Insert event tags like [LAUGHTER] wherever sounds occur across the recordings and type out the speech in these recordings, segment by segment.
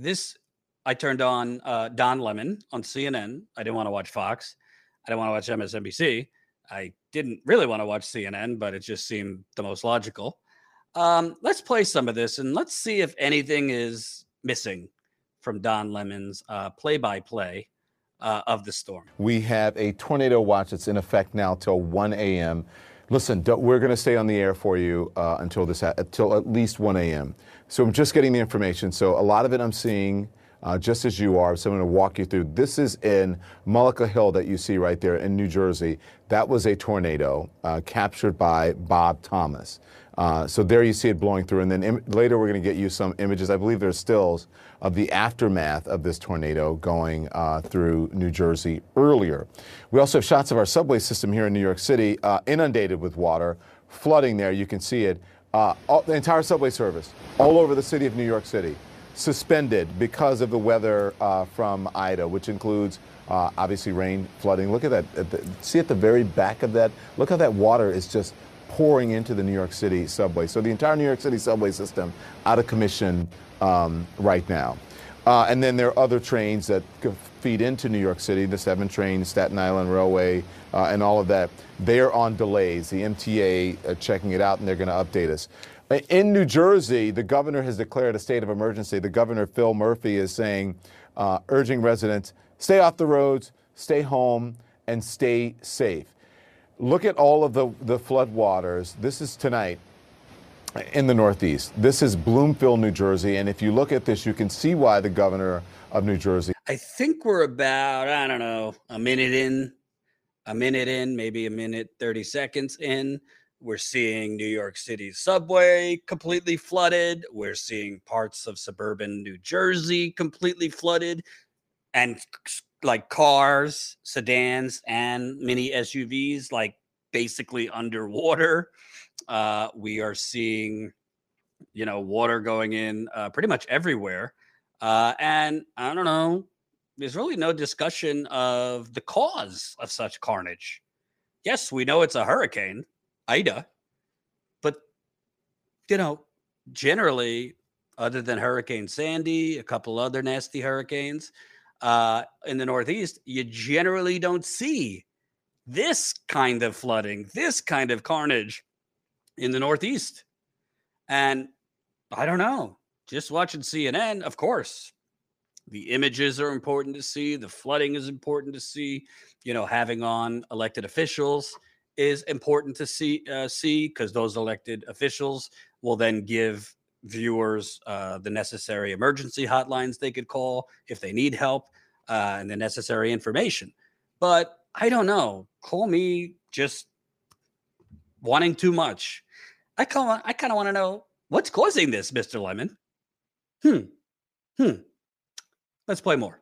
this I turned on uh, Don Lemon on CNN. I didn't want to watch Fox. I didn't want to watch MSNBC. I didn't really want to watch CNN, but it just seemed the most logical. Um, let's play some of this and let's see if anything is missing from Don Lemon's play by play of the storm. We have a tornado watch that's in effect now till 1 a.m. Listen, we're going to stay on the air for you uh, until this until at least 1 a.m. So I'm just getting the information. So a lot of it I'm seeing uh, just as you are. So I'm going to walk you through. This is in Mullica Hill that you see right there in New Jersey. That was a tornado uh, captured by Bob Thomas. Uh, so there you see it blowing through, and then Im- later we're going to get you some images. I believe there's stills of the aftermath of this tornado going uh, through New Jersey earlier. We also have shots of our subway system here in New York City, uh, inundated with water, flooding there. You can see it. Uh, all, the entire subway service all over the city of New York City suspended because of the weather uh, from Ida, which includes uh, obviously rain, flooding. Look at that. At the, see at the very back of that? Look how that water is just pouring into the New York City subway. So the entire New York City subway system out of commission um, right now. Uh, and then there are other trains that feed into New York City, the seven train, Staten Island Railway, uh, and all of that. They're on delays. The MTA are checking it out and they're going to update us. In New Jersey, the governor has declared a state of emergency. The governor, Phil Murphy, is saying, uh, urging residents, stay off the roads, stay home, and stay safe. Look at all of the, the flood waters. This is tonight in the Northeast. This is Bloomfield, New Jersey. And if you look at this, you can see why the governor of New Jersey. I think we're about, I don't know, a minute in, a minute in, maybe a minute, 30 seconds in. We're seeing New York City's subway completely flooded. We're seeing parts of suburban New Jersey completely flooded and like cars, sedans, and mini SUVs like basically underwater. Uh, we are seeing, you know, water going in uh, pretty much everywhere. Uh, and I don't know, there's really no discussion of the cause of such carnage. Yes, we know it's a hurricane, Ida, but, you know, generally, other than Hurricane Sandy, a couple other nasty hurricanes uh, in the Northeast, you generally don't see this kind of flooding, this kind of carnage in the Northeast. And I don't know, just watching CNN, of course, the images are important to see, the flooding is important to see, you know, having on elected officials is important to see uh, see because those elected officials will then give viewers uh, the necessary emergency hotlines they could call if they need help uh, and the necessary information. But I don't know. Call me just wanting too much. I of I kind of want to know what's causing this, Mister Lemon. Hmm. Hmm. Let's play more.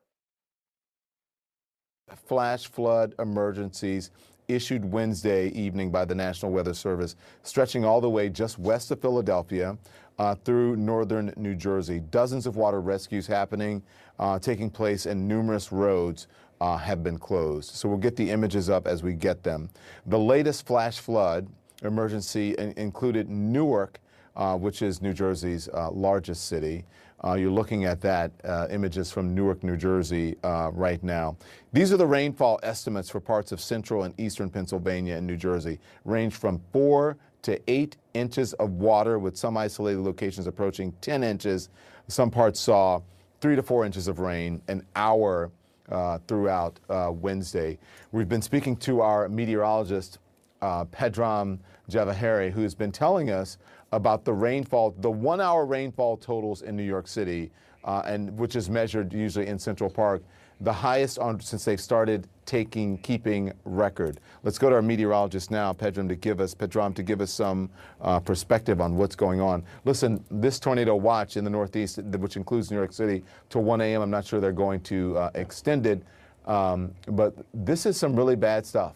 Flash flood emergencies issued Wednesday evening by the National Weather Service, stretching all the way just west of Philadelphia uh, through northern New Jersey. Dozens of water rescues happening, uh, taking place, and numerous roads uh, have been closed. So we'll get the images up as we get them. The latest flash flood emergency in- included Newark, uh, which is New Jersey's uh, largest city. Uh, you're looking at that uh, images from Newark, New Jersey uh, right now. These are the rainfall estimates for parts of central and eastern Pennsylvania and New Jersey. Range from four to eight inches of water, with some isolated locations approaching 10 inches. Some parts saw three to four inches of rain an hour uh, throughout uh, Wednesday. We've been speaking to our meteorologist, uh, Pedram Javaheri, who's been telling us about the rainfall, the one hour rainfall totals in New York City, uh, and which is measured usually in Central Park, the highest on, since they've started taking keeping record. Let's go to our meteorologist now, Pedram, to give us Pedram to give us some uh, perspective on what's going on. Listen, this tornado watch in the Northeast, which includes New York City, till 1 a.m. I'm not sure they're going to uh, extend it, um, but this is some really bad stuff.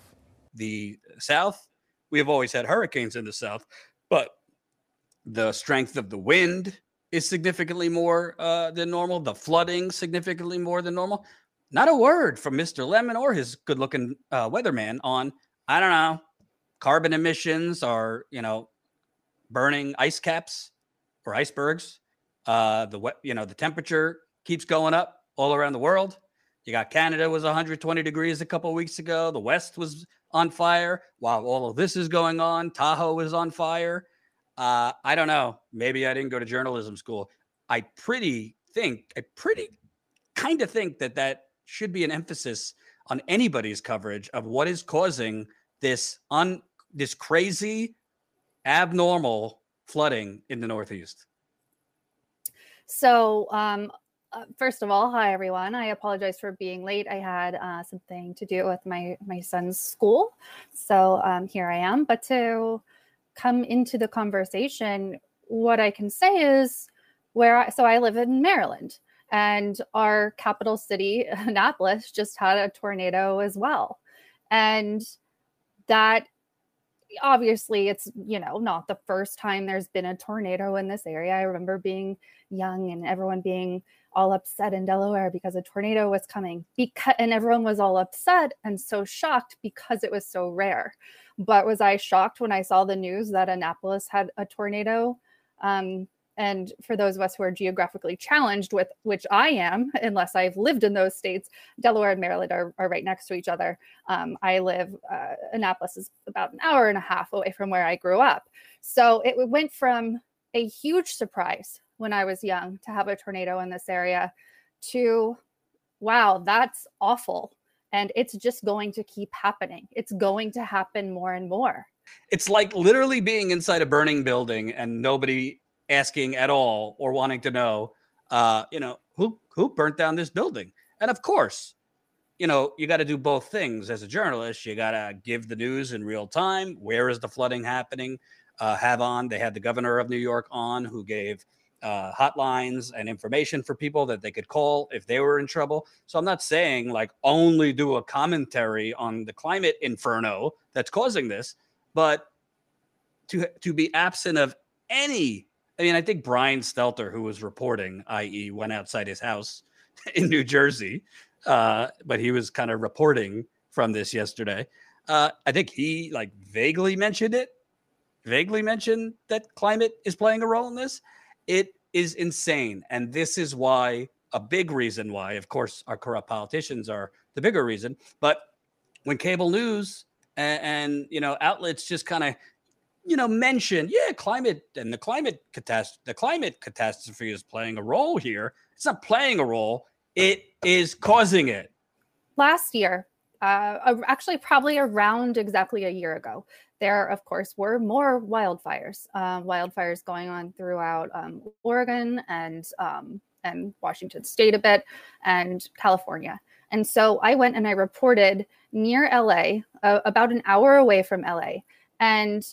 The South, we have always had hurricanes in the South, but the strength of the wind is significantly more uh, than normal. The flooding significantly more than normal. Not a word from Mr. Lemon or his good-looking uh, weatherman on I don't know carbon emissions or you know burning ice caps or icebergs. Uh, the you know the temperature keeps going up all around the world. You got Canada was 120 degrees a couple weeks ago. The West was on fire while all of this is going on. Tahoe is on fire. Uh, I don't know. Maybe I didn't go to journalism school. I pretty think, I pretty kind of think that that should be an emphasis on anybody's coverage of what is causing this un this crazy, abnormal flooding in the Northeast. So, um, uh, first of all, hi everyone. I apologize for being late. I had uh, something to do with my my son's school, so um, here I am. But to come into the conversation, what I can say is where I, so I live in Maryland, and our capital city, [LAUGHS] Annapolis, just had a tornado as well, and that obviously it's you know not the first time there's been a tornado in this area. I remember being young and everyone being all upset in delaware because a tornado was coming because and everyone was all upset and so shocked because it was so rare but was i shocked when i saw the news that annapolis had a tornado um, and for those of us who are geographically challenged, with which I am, [LAUGHS] unless I've lived in those states, Delaware and Maryland are, are right next to each other. Um, I live, uh, Annapolis is about an hour and a half away from where I grew up. So it went from a huge surprise when I was young to have a tornado in this area to, wow, that's awful. And it's just going to keep happening. It's going to happen more and more. It's like literally being inside a burning building and nobody asking at all or wanting to know, uh, you know, who who burnt down this building? And of course, you know, you got to do both things as a journalist. You got to give the news in real time. Where is the flooding happening? Uh, have on. They had the governor of New York on, who gave uh, hotlines and information for people that they could call if they were in trouble. So I'm not saying like only do a commentary on the climate inferno that's causing this, but to to be absent of any I mean, I think Brian Stelter, who was reporting, i.e., went outside his house [LAUGHS] in New Jersey, uh, but he was kind of reporting from this yesterday. Uh, I think he like vaguely mentioned it, vaguely mentioned that climate is playing a role in this. It is insane. And this is why a big reason why, of course, our corrupt politicians are the bigger reason. But when cable news and, and you know outlets just kind of you know, mention, yeah, climate and the climate catastrophe, the climate catastrophe is playing a role here. It's not playing a role; it is causing it. Last year, uh, actually, probably around exactly a year ago, there, of course, were more wildfires. Uh, wildfires going on throughout um, Oregon and um, and Washington State a bit, and California. And so I went and I reported near LA, uh, about an hour away from LA, and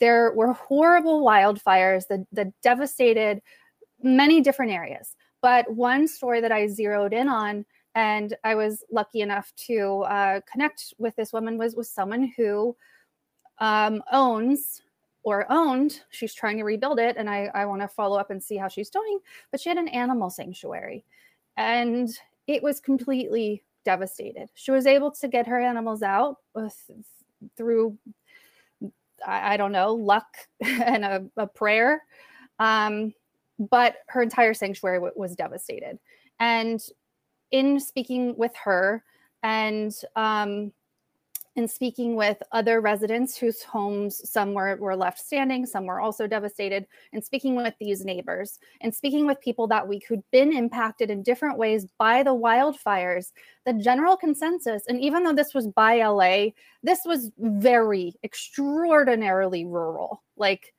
there were horrible wildfires that, that devastated many different areas. But one story that I zeroed in on, and I was lucky enough to uh, connect with this woman, was was someone who um, owns or owned. She's trying to rebuild it, and I, I want to follow up and see how she's doing. But she had an animal sanctuary, and it was completely devastated. She was able to get her animals out with, through I, I don't know, luck [LAUGHS] and a, a prayer. Um, but her entire sanctuary w- was devastated. And in speaking with her and um, in speaking with other residents whose homes some were, were left standing some were also devastated and speaking with these neighbors and speaking with people that week who'd been impacted in different ways by the wildfires the general consensus and even though this was by la this was very extraordinarily rural. Like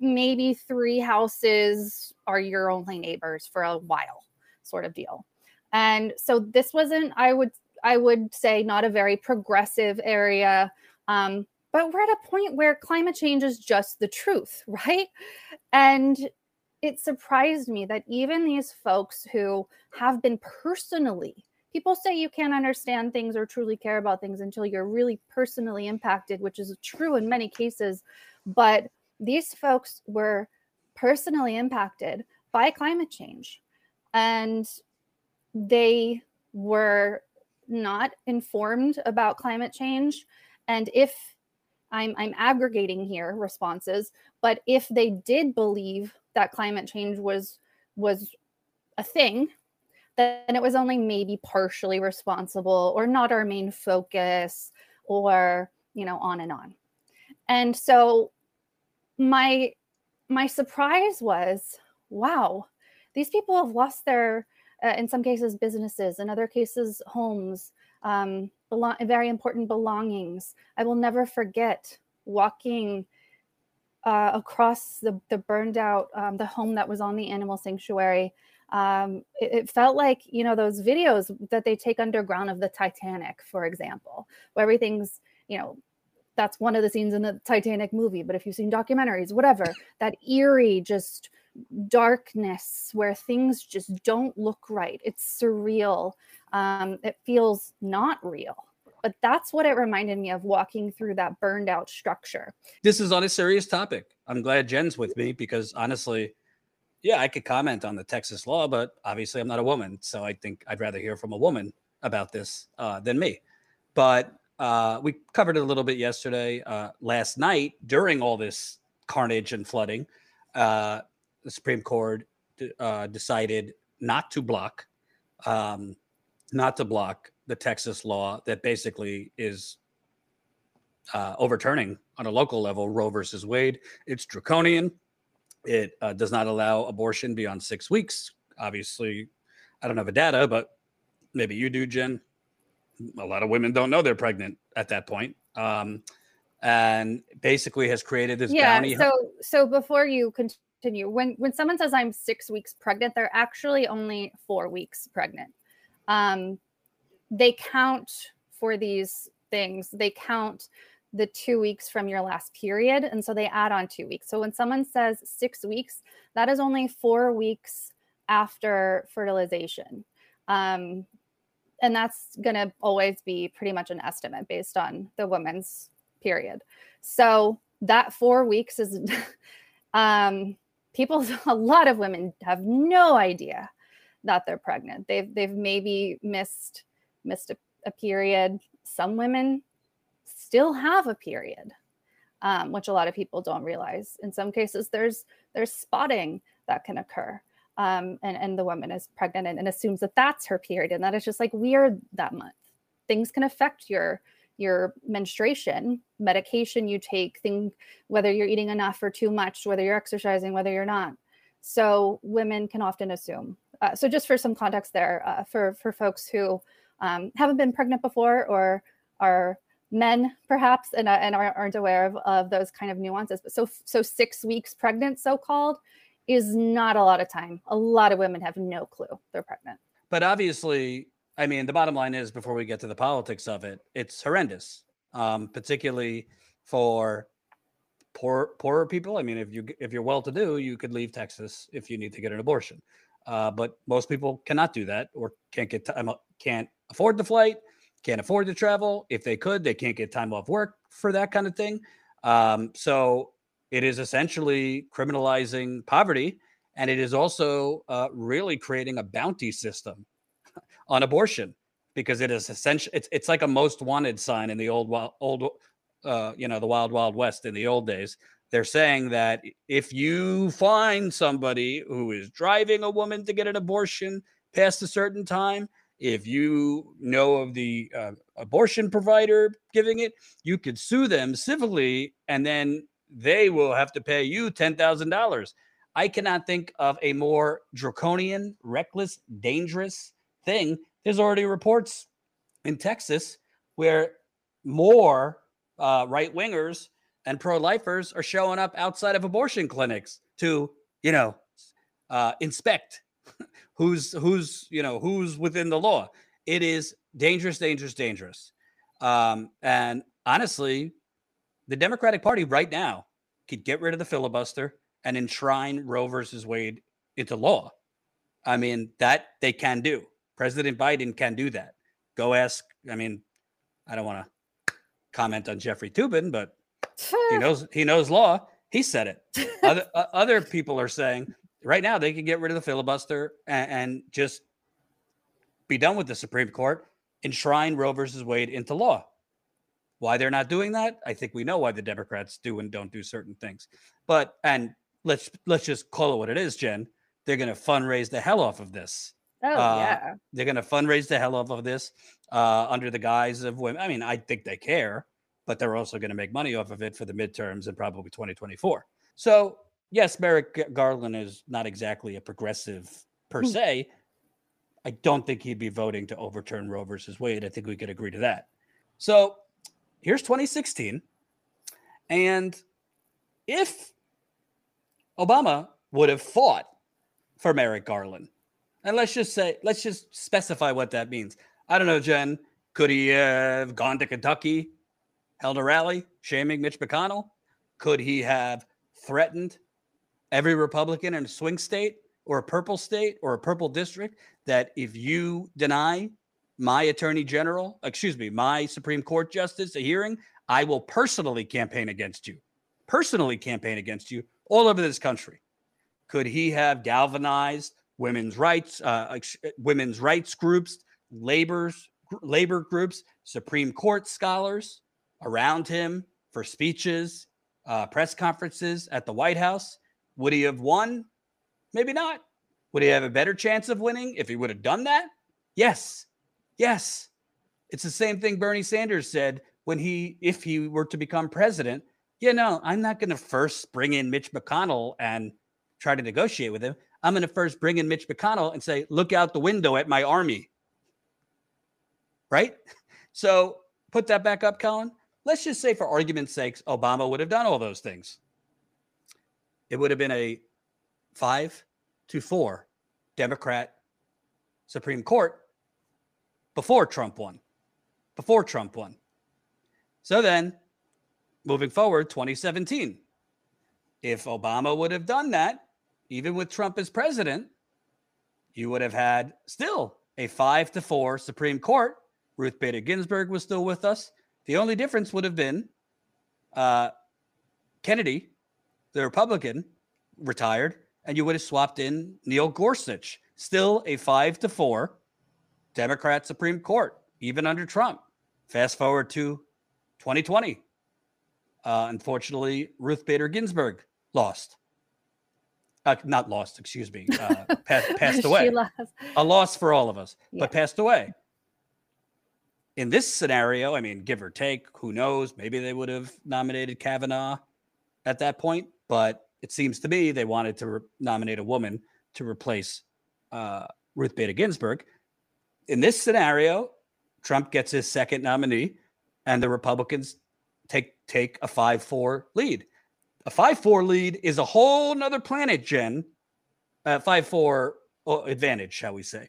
maybe three houses are your only neighbors for a while sort of deal. And so this wasn't i would I would say not a very progressive area. Um, but we're at a point where climate change is just the truth, [LAUGHS] right? And it surprised me that even these folks who have been personally, people say you can't understand things or truly care about things until you're really personally impacted, which is true in many cases. But these folks were personally impacted by climate change. And they were not informed about climate change and if I'm, I'm aggregating here responses but if they did believe that climate change was was a thing then it was only maybe partially responsible or not our main focus or, you know, on and on. And so my my surprise was, wow, these people have lost their uh, in some cases businesses in other cases homes um, belong- very important belongings. I will never forget walking uh, across the, the burned out um, the home that was on the animal sanctuary. Um, it, it, felt like you know those videos that they take underground of the titanic for example where everything's you know that's one of the scenes in the titanic movie but if you've seen documentaries whatever that eerie just darkness where things just don't look right it's surreal um, it feels not real but that's what it reminded me of walking through that burned out structure this is on a serious topic i'm glad jen's with me because honestly yeah, I could comment on the Texas law, but obviously I'm not a woman, so I think I'd rather hear from a woman about this uh, than me. But uh, we covered it a little bit yesterday. Uh, last night, during all this carnage and flooding, uh, the Supreme Court uh, decided not to block, um, not to block the Texas law that basically is uh, overturning on a local level Roe versus Wade. It's draconian it uh, does not allow abortion beyond six weeks. Obviously, I don't have the data, but maybe you do, Jen. A lot of women don't know they're pregnant at that point. Um, and basically has created this yeah, bounty. So, so before you continue, when when someone says I'm six weeks pregnant, they're actually only four weeks pregnant. Um, they count for these things. They count the two weeks from your last period. And so they add on two weeks. So when someone says six weeks, that is only four weeks after fertilization. Um, and that's going to always be pretty much an estimate based on the woman's period. So that four weeks is, [LAUGHS] um, people, [LAUGHS] a lot of women have no idea that they're pregnant. They've, they've maybe missed, missed a, a period. Some women still have a period, um, which a lot of people don't realize. In some cases, there's there's spotting that can occur, um, and and the woman is pregnant and, and assumes that that's her period, and that is just like weird that month. Things can affect your your menstruation, medication you take, thing whether you're eating enough or too much, whether you're exercising, whether you're not. So women can often assume. Uh, so just for some context there, uh, for for folks who um, haven't been pregnant before or are men perhaps and, uh, and aren't aware of, of those kind of nuances but so so six weeks pregnant so called is not a lot of time a lot of women have no clue they're pregnant but obviously i mean the bottom line is before we get to the politics of it it's horrendous um, particularly for poor poorer people i mean if you if you're well to do you could leave texas if you need to get an abortion uh, but most people cannot do that or can't get time can't afford the flight can't afford to travel. If they could, they can't get time off work for that kind of thing. Um, so it is essentially criminalizing poverty, and it is also uh, really creating a bounty system on abortion because it is essential. It's it's like a most wanted sign in the old old uh, you know the wild wild west in the old days. They're saying that if you find somebody who is driving a woman to get an abortion past a certain time, if you know of the uh, abortion provider giving it, you could sue them civilly and then they will have to pay you $10,000. I cannot think of a more draconian, reckless, dangerous thing. There's already reports in Texas where more uh, right wingers and pro lifers are showing up outside of abortion clinics to, you know, uh, inspect [LAUGHS] who's who's you know who's within the law. It is dangerous, dangerous, dangerous. Um, and honestly, the Democratic Party right now could get rid of the filibuster and enshrine Roe versus Wade into law. I mean, that they can do. President Biden can do that. Go ask. I mean, I don't want to comment on Jeffrey Toobin, but he [LAUGHS] knows he knows law. He said it. [LAUGHS] other, uh, other people are saying right now they can get rid of the filibuster and, and just be done with the Supreme Court, enshrine Roe versus Wade into law. Why they're not doing that, I think we know why the Democrats do and don't do certain things. But and let's let's just call it what it is, Jen. They're going to fundraise the hell off of this. Oh Uh, yeah. They're going to fundraise the hell off of this uh, under the guise of women. I mean, I think they care, but they're also going to make money off of it for the midterms and probably 2024. So, yes, Merrick Garland is not exactly a progressive per Hmm. se. I don't think he'd be voting to overturn Roe versus Wade. I think we could agree to that. So, here's 2016. And if Obama would have fought for Merrick Garland, and let's just say, let's just specify what that means. I don't know, Jen. Could he have gone to Kentucky, held a rally shaming Mitch McConnell? Could he have threatened every Republican in a swing state or a purple state or a purple district that if you deny my attorney general, excuse me, my Supreme Court justice a hearing, I will personally campaign against you, personally campaign against you all over this country. Could he have galvanized women's rights, uh, women's rights groups, labor's labor groups, Supreme Court scholars around him for speeches, uh, press conferences at the White House? Would he have won? Maybe not. Would he have a better chance of winning if he would have done that? Yes. Yes. It's the same thing Bernie Sanders said when he, if he were to become president. Yeah, no, I'm not going to first bring in Mitch McConnell and try to negotiate with him. I'm going to first bring in Mitch McConnell and say, look out the window at my army. Right? [LAUGHS] So put that back up, Colin. Let's just say, for argument's sakes, Obama would have done all those things. It would have been a five to four Democrat Supreme Court before Trump won. Before Trump won. So then, moving forward, 2017, if Obama would have done that, even with Trump as president, you would have had still a five to four Supreme Court. Ruth Bader Ginsburg was still with us. The only difference would have been uh, Kennedy, the Republican, retired, and you would have swapped in Neil Gorsuch, still a five to four Democrat Supreme Court, even under Trump. Fast forward to 2020. Uh, unfortunately, Ruth Bader Ginsburg lost. Uh, not lost, excuse me, uh, [LAUGHS] passed, passed away. A loss for all of us, Yeah. but passed away. In this scenario, I mean, give or take, who knows? Maybe they would have nominated Kavanaugh at that point, but it seems to me they wanted to re- nominate a woman to replace uh, Ruth Bader Ginsburg. In this scenario, Trump gets his second nominee, and the Republicans take take a five four lead. A five four lead is a whole nother planet, Jen. Uh, five four oh, advantage, shall we say,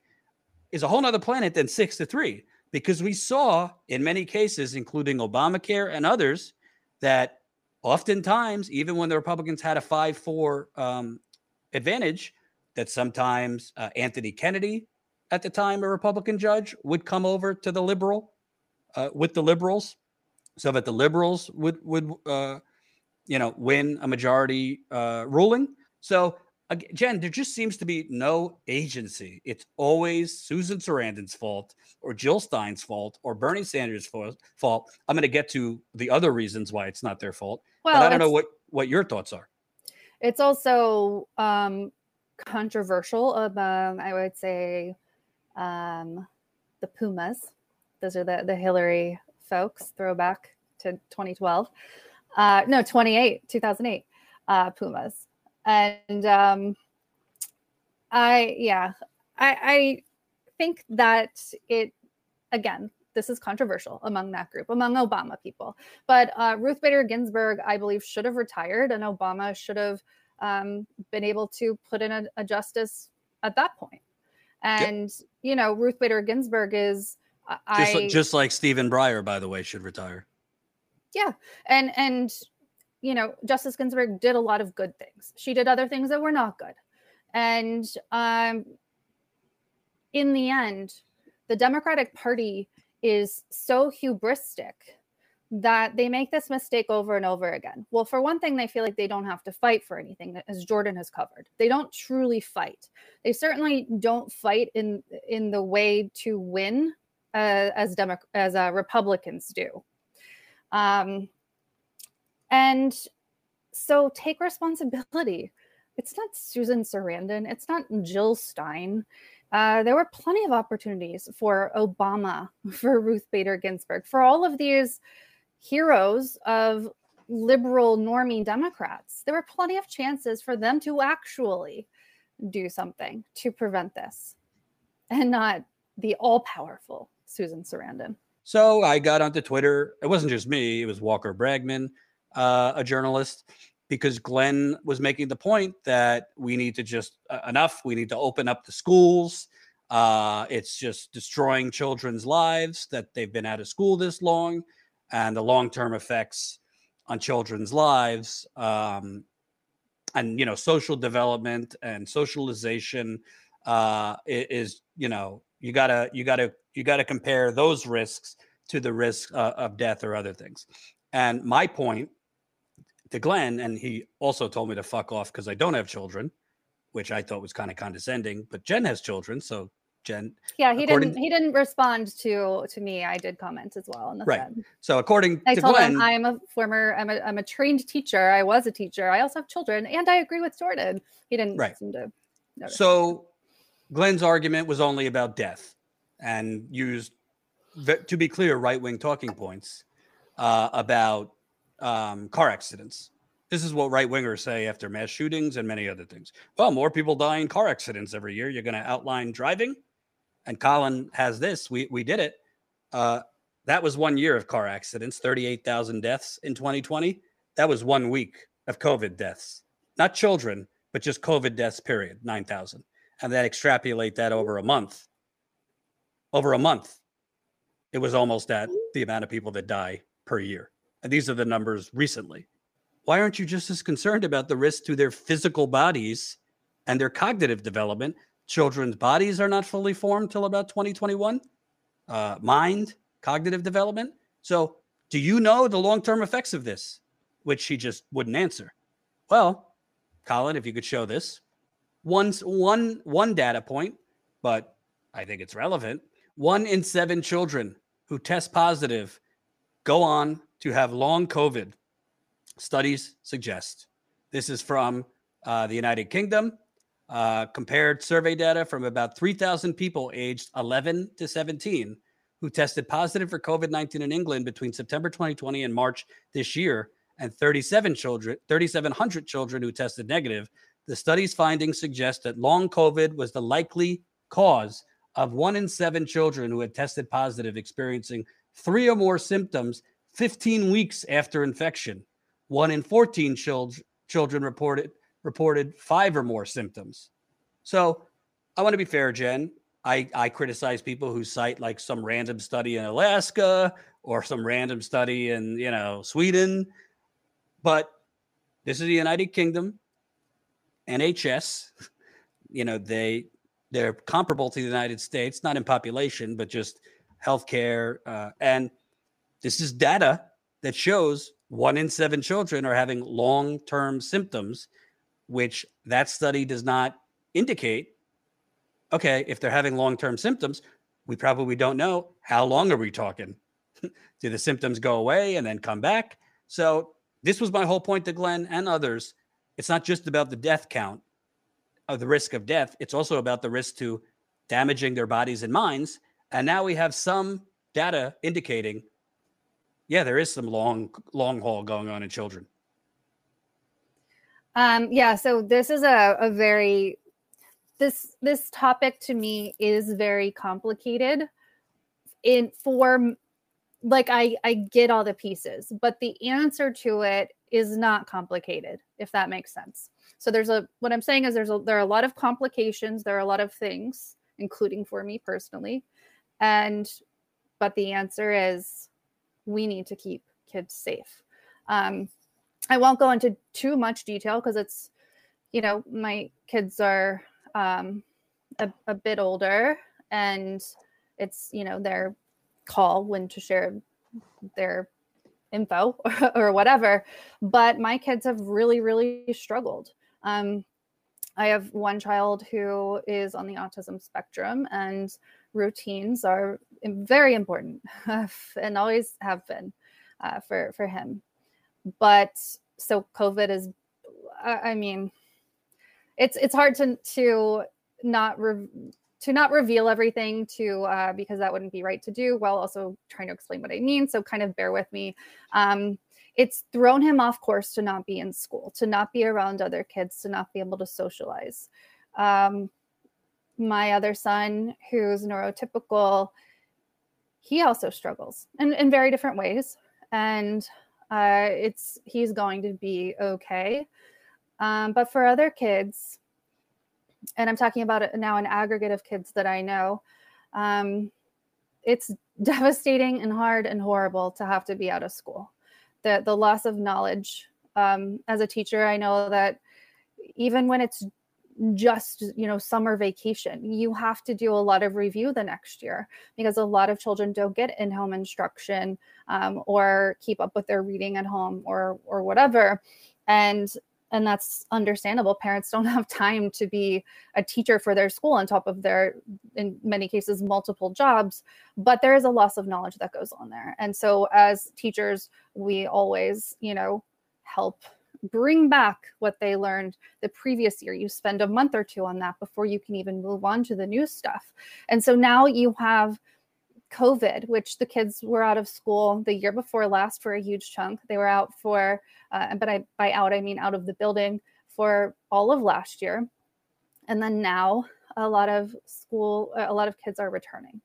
is a whole nother planet than six to three because we saw in many cases, including Obamacare and others, that oftentimes, even when the Republicans had a 5 4 um, advantage, that sometimes uh, Anthony Kennedy, at the time a Republican judge, would come over to the liberal uh, with the liberals so that the liberals would, would uh, you know, win a majority uh, ruling. So, ag- Jen, there just seems to be no agency. It's always Susan Sarandon's fault or Jill Stein's fault or Bernie Sanders' fault. I'm going to get to the other reasons why it's not their fault. Well, but I don't know what what your thoughts are. It's also um, controversial among, I would say, um, the Pumas. Those are the the Hillary folks. Throwback to 2012. Uh, no, 28, 2008. Uh, Pumas, and um, I yeah, I I think that it again. This is controversial among that group, among Obama people. But uh, Ruth Bader Ginsburg, I believe, should have retired, and Obama should have um, been able to put in a, a justice at that point. And you know, Ruth Bader Ginsburg is I Just, just like Stephen Breyer, by the way, should retire. And and you know, Justice Ginsburg did a lot of good things. She did other things that were not good, and um, in the end, the Democratic Party is so hubristic that they make this mistake over and over again. Well, for one thing, they feel like they don't have to fight for anything, as Jordan has covered. They don't truly fight. They certainly don't fight in in the way to win, uh, as Demo- as uh, Republicans do. Um, and so take responsibility. It's not Susan Sarandon. It's not Jill Stein. Uh, there were plenty of opportunities for Obama, [LAUGHS] for Ruth Bader Ginsburg, for all of these heroes of liberal norming Democrats. There were plenty of chances for them to actually do something to prevent this and not the all powerful Susan Sarandon. So I got onto Twitter. It wasn't just me, it was Walker Bragman, uh, a journalist, because Glenn was making the point that we need to just uh, enough. We need to open up the schools. Uh, it's just destroying children's lives that they've been out of school this long and the long term effects on children's lives. Um, and, you know, social development and socialization uh, is, you know, you gotta, you gotta you got to compare those risks to the risk uh, of death or other things. And my point to Glenn, and he also told me to fuck off because I don't have children, which I thought was kind of condescending. But Jen has children, so Jen. Yeah, he didn't. He didn't respond to to me. I did comment as well on the right. Thread. So according I to told Glenn, him I'm a former. I'm a I'm a trained teacher. I was a teacher. I also have children, and I agree with Jordan. He didn't right. seem to. Notice. So Glenn's argument was only about death and used, to be clear, right wing talking points uh, about um, car accidents. This is what right wingers say after mass shootings and many other things. Well, more people die in car accidents every year. You're going to outline driving, and Colin has this. We we did it. Uh, that was one year of car accidents. Thirty-eight thousand deaths in 2020. That was one week of COVID deaths, not children, but just COVID deaths. Period. Nine thousand, and then extrapolate that over a month over a month, it was almost at the amount of people that die per year. And these are the numbers recently. Why aren't you just as concerned about the risk to their physical bodies and their cognitive development? Children's bodies are not fully formed till about 2021. Uh, mind, cognitive development. So, do you know the long term effects of this? Which he just wouldn't answer. Well, Colin, if you could show this, one, one, one data point, but I think it's relevant. One in seven children who test positive go on to have long COVID. Studies suggest. This is from uh, the United Kingdom. Uh, compared survey data from about 3,000 people aged 11 to 17 who tested positive for COVID 19 in England between September 2020 and March this year, and 37 children, 3,700 children who tested negative. The study's findings suggest that long COVID was the likely cause of one in seven children who had tested positive experiencing three or more symptoms 15 weeks after infection. One in 14 children children reported reported five or more symptoms. So I want to be fair, Jen. I, I criticize people who cite like some random study in Alaska or some random study in, you know, Sweden. But this is the United Kingdom, NHS. You know, they they're comparable to the United States, not in population, but just healthcare. Uh, and this is data that shows one in seven children are having long term symptoms, which that study does not indicate. Okay, if they're having long term symptoms, we probably don't know how long are we talking? [LAUGHS] Do the symptoms go away and then come back? So, this was my whole point to Glenn and others. It's not just about the death count, of the risk of death, it's also about the risk to damaging their bodies and minds. And now we have some data indicating, yeah, there is some long, long haul going on in children. Um, yeah, so this is a, a very this this topic to me is very complicated in for like I I get all the pieces, but the answer to it is not complicated, if that makes sense. So there's a what I'm saying is there's a there are a lot of complications, there are a lot of things, including for me personally. And but the answer is we need to keep kids safe. Um, I won't go into too much detail because it's, you know, my kids are um, a, a bit older and it's, you know, their call when to share their info [LAUGHS] or, whatever. But my kids have really, really struggled. Um, I have one child who is on the autism spectrum, and routines are very important [LAUGHS] and always have been uh, for for him. But so COVID is, I mean, it's it's hard to to not re- to not reveal everything to uh, because that wouldn't be right to do while also trying to explain what I mean. So kind of bear with me. Um, it's thrown him off course to not be in school, to not be around other kids, to not be able to socialize. Um, my other son, who's neurotypical, he also struggles in, in very different ways. And uh, it's he's going to be okay. Um, but for other kids, and I'm talking about it now an aggregate of kids that I know, um, it's devastating and hard and horrible to have to be out of school. The the loss of knowledge. Um, as a teacher, I know that even when it's just you know summer vacation you have to do a lot of review the next year because a lot of children don't get in-home instruction um, or keep up with their reading at home or or whatever and and that's understandable. Parents don't [LAUGHS] have time to be a teacher for their school on top of their in many cases multiple jobs but there is a loss of knowledge that goes on there. And so as teachers we always you know help bring back what they learned the previous year. You spend a month or two on that before you can even move on to the new stuff. And so now you have COVID, which the kids were out of school the year before last for a huge chunk. They were out for, uh, but I by out I mean out of the building for all of last year, and then now a lot of school, a lot of kids are returning.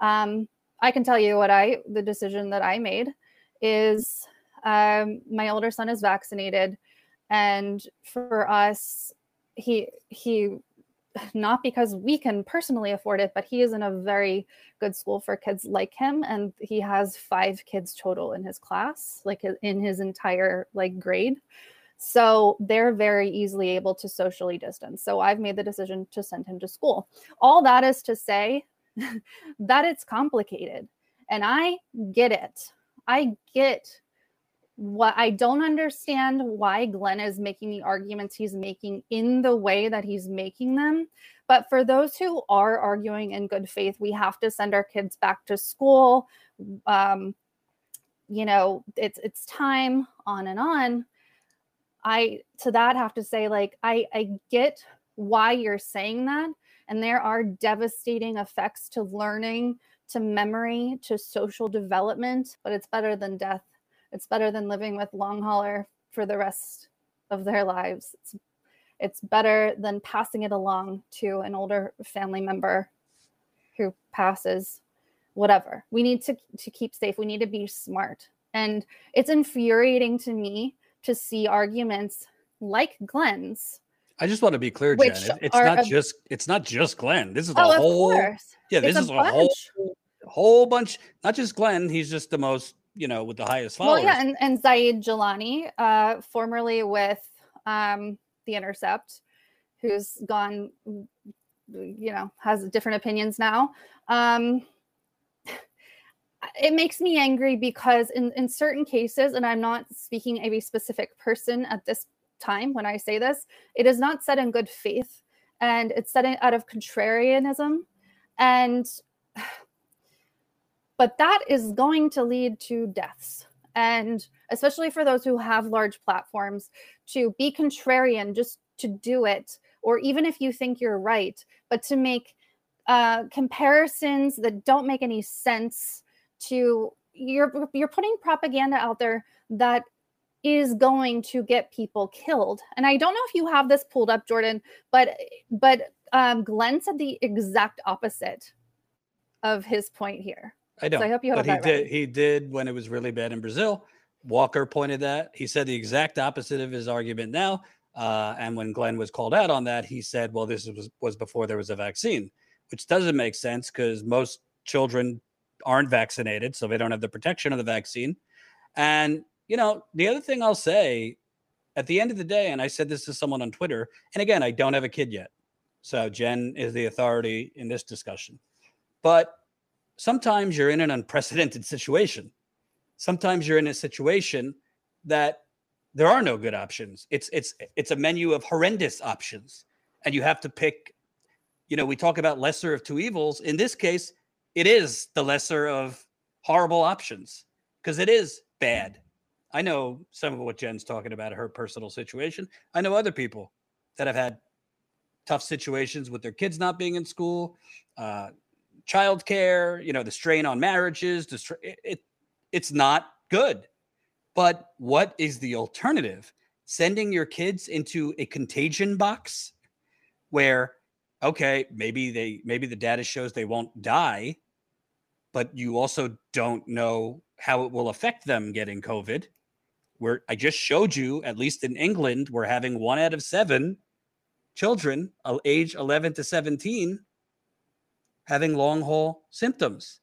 Um, I can tell you what I the decision that I made is um, my older son is vaccinated, and for us, he he not because we can personally afford it, but he is in a very good school for kids like him. And he has five kids total in his class, like in his entire like grade. So they're very easily able to socially distance. So I've made the decision to send him to school. All that is to say [LAUGHS] that it's complicated. And I get it. I get what I don't understand why Glenn is making the arguments he's making in the way that he's making them. But for those who are arguing in good faith, we have to send our kids back to school. Um, you know, it's it's time on and on. I to that have to say, like, I I get why you're saying that, and there are devastating effects to learning, to memory, to social development, but it's better than death it's better than living with long hauler for the rest of their lives. It's it's better than passing it along to an older family member who passes whatever. We need to to keep safe. We need to be smart. And it's infuriating to me to see arguments like Glenn's I just want to be clear, Jen. It, it's not a, just it's not just Glenn. This is oh, whole. Yeah, this it's is a, a whole whole bunch. Not just Glenn. He's just the most you know, with the highest followers. Well, yeah, and, and Zaid Jilani, uh, formerly with um, The Intercept, who's gone, you know, has different opinions now. Um, [LAUGHS] it makes me angry because in, in certain cases, and I'm not speaking of a specific person at this time when I say this, it is not said in good faith and it's said out of contrarianism. And [SIGHS] but that is going to lead to deaths. And especially for those who have large platforms to be contrarian just to do it or even if you think you're right but to make uh, comparisons that don't make any sense to you're you're putting propaganda out there that is going to get people killed. And i don't know if you have this pulled up jordan but but um, glenn said the exact opposite of his point here I don't. So I hope you but he right. did. He did when it was really bad in Brazil. Walker pointed that. He said the exact opposite of his argument now. Uh, and when Glenn was called out on that, he said, "Well, this was was before there was a vaccine," which doesn't make sense because most children aren't vaccinated, so they don't have the protection of the vaccine. And you know, the other thing I'll say, at the end of the day, and I said this to someone on Twitter, and again, I don't have a kid yet, so Jen is the authority in this discussion, but sometimes you're in an unprecedented [LAUGHS] situation. Sometimes you're in a situation that there are no good options. It's it's it's a menu of horrendous options, and you have to pick. You know, we talk about lesser of two evils. In this case, it is the lesser of horrible options because it is bad. I know some of what Jen's talking about her personal situation. I know other people that have had tough situations with their kids not being in school, uh, childcare, you know, the strain on marriages. The stra- it, it it's not good. But what is the alternative? Sending your kids into a contagion box where okay, maybe they maybe the data shows they won't die, but you also don't know how it will affect them getting COVID. Where I just showed you, at least in England, we're having one out of seven children, uh, age 11 to 17, having long haul symptoms.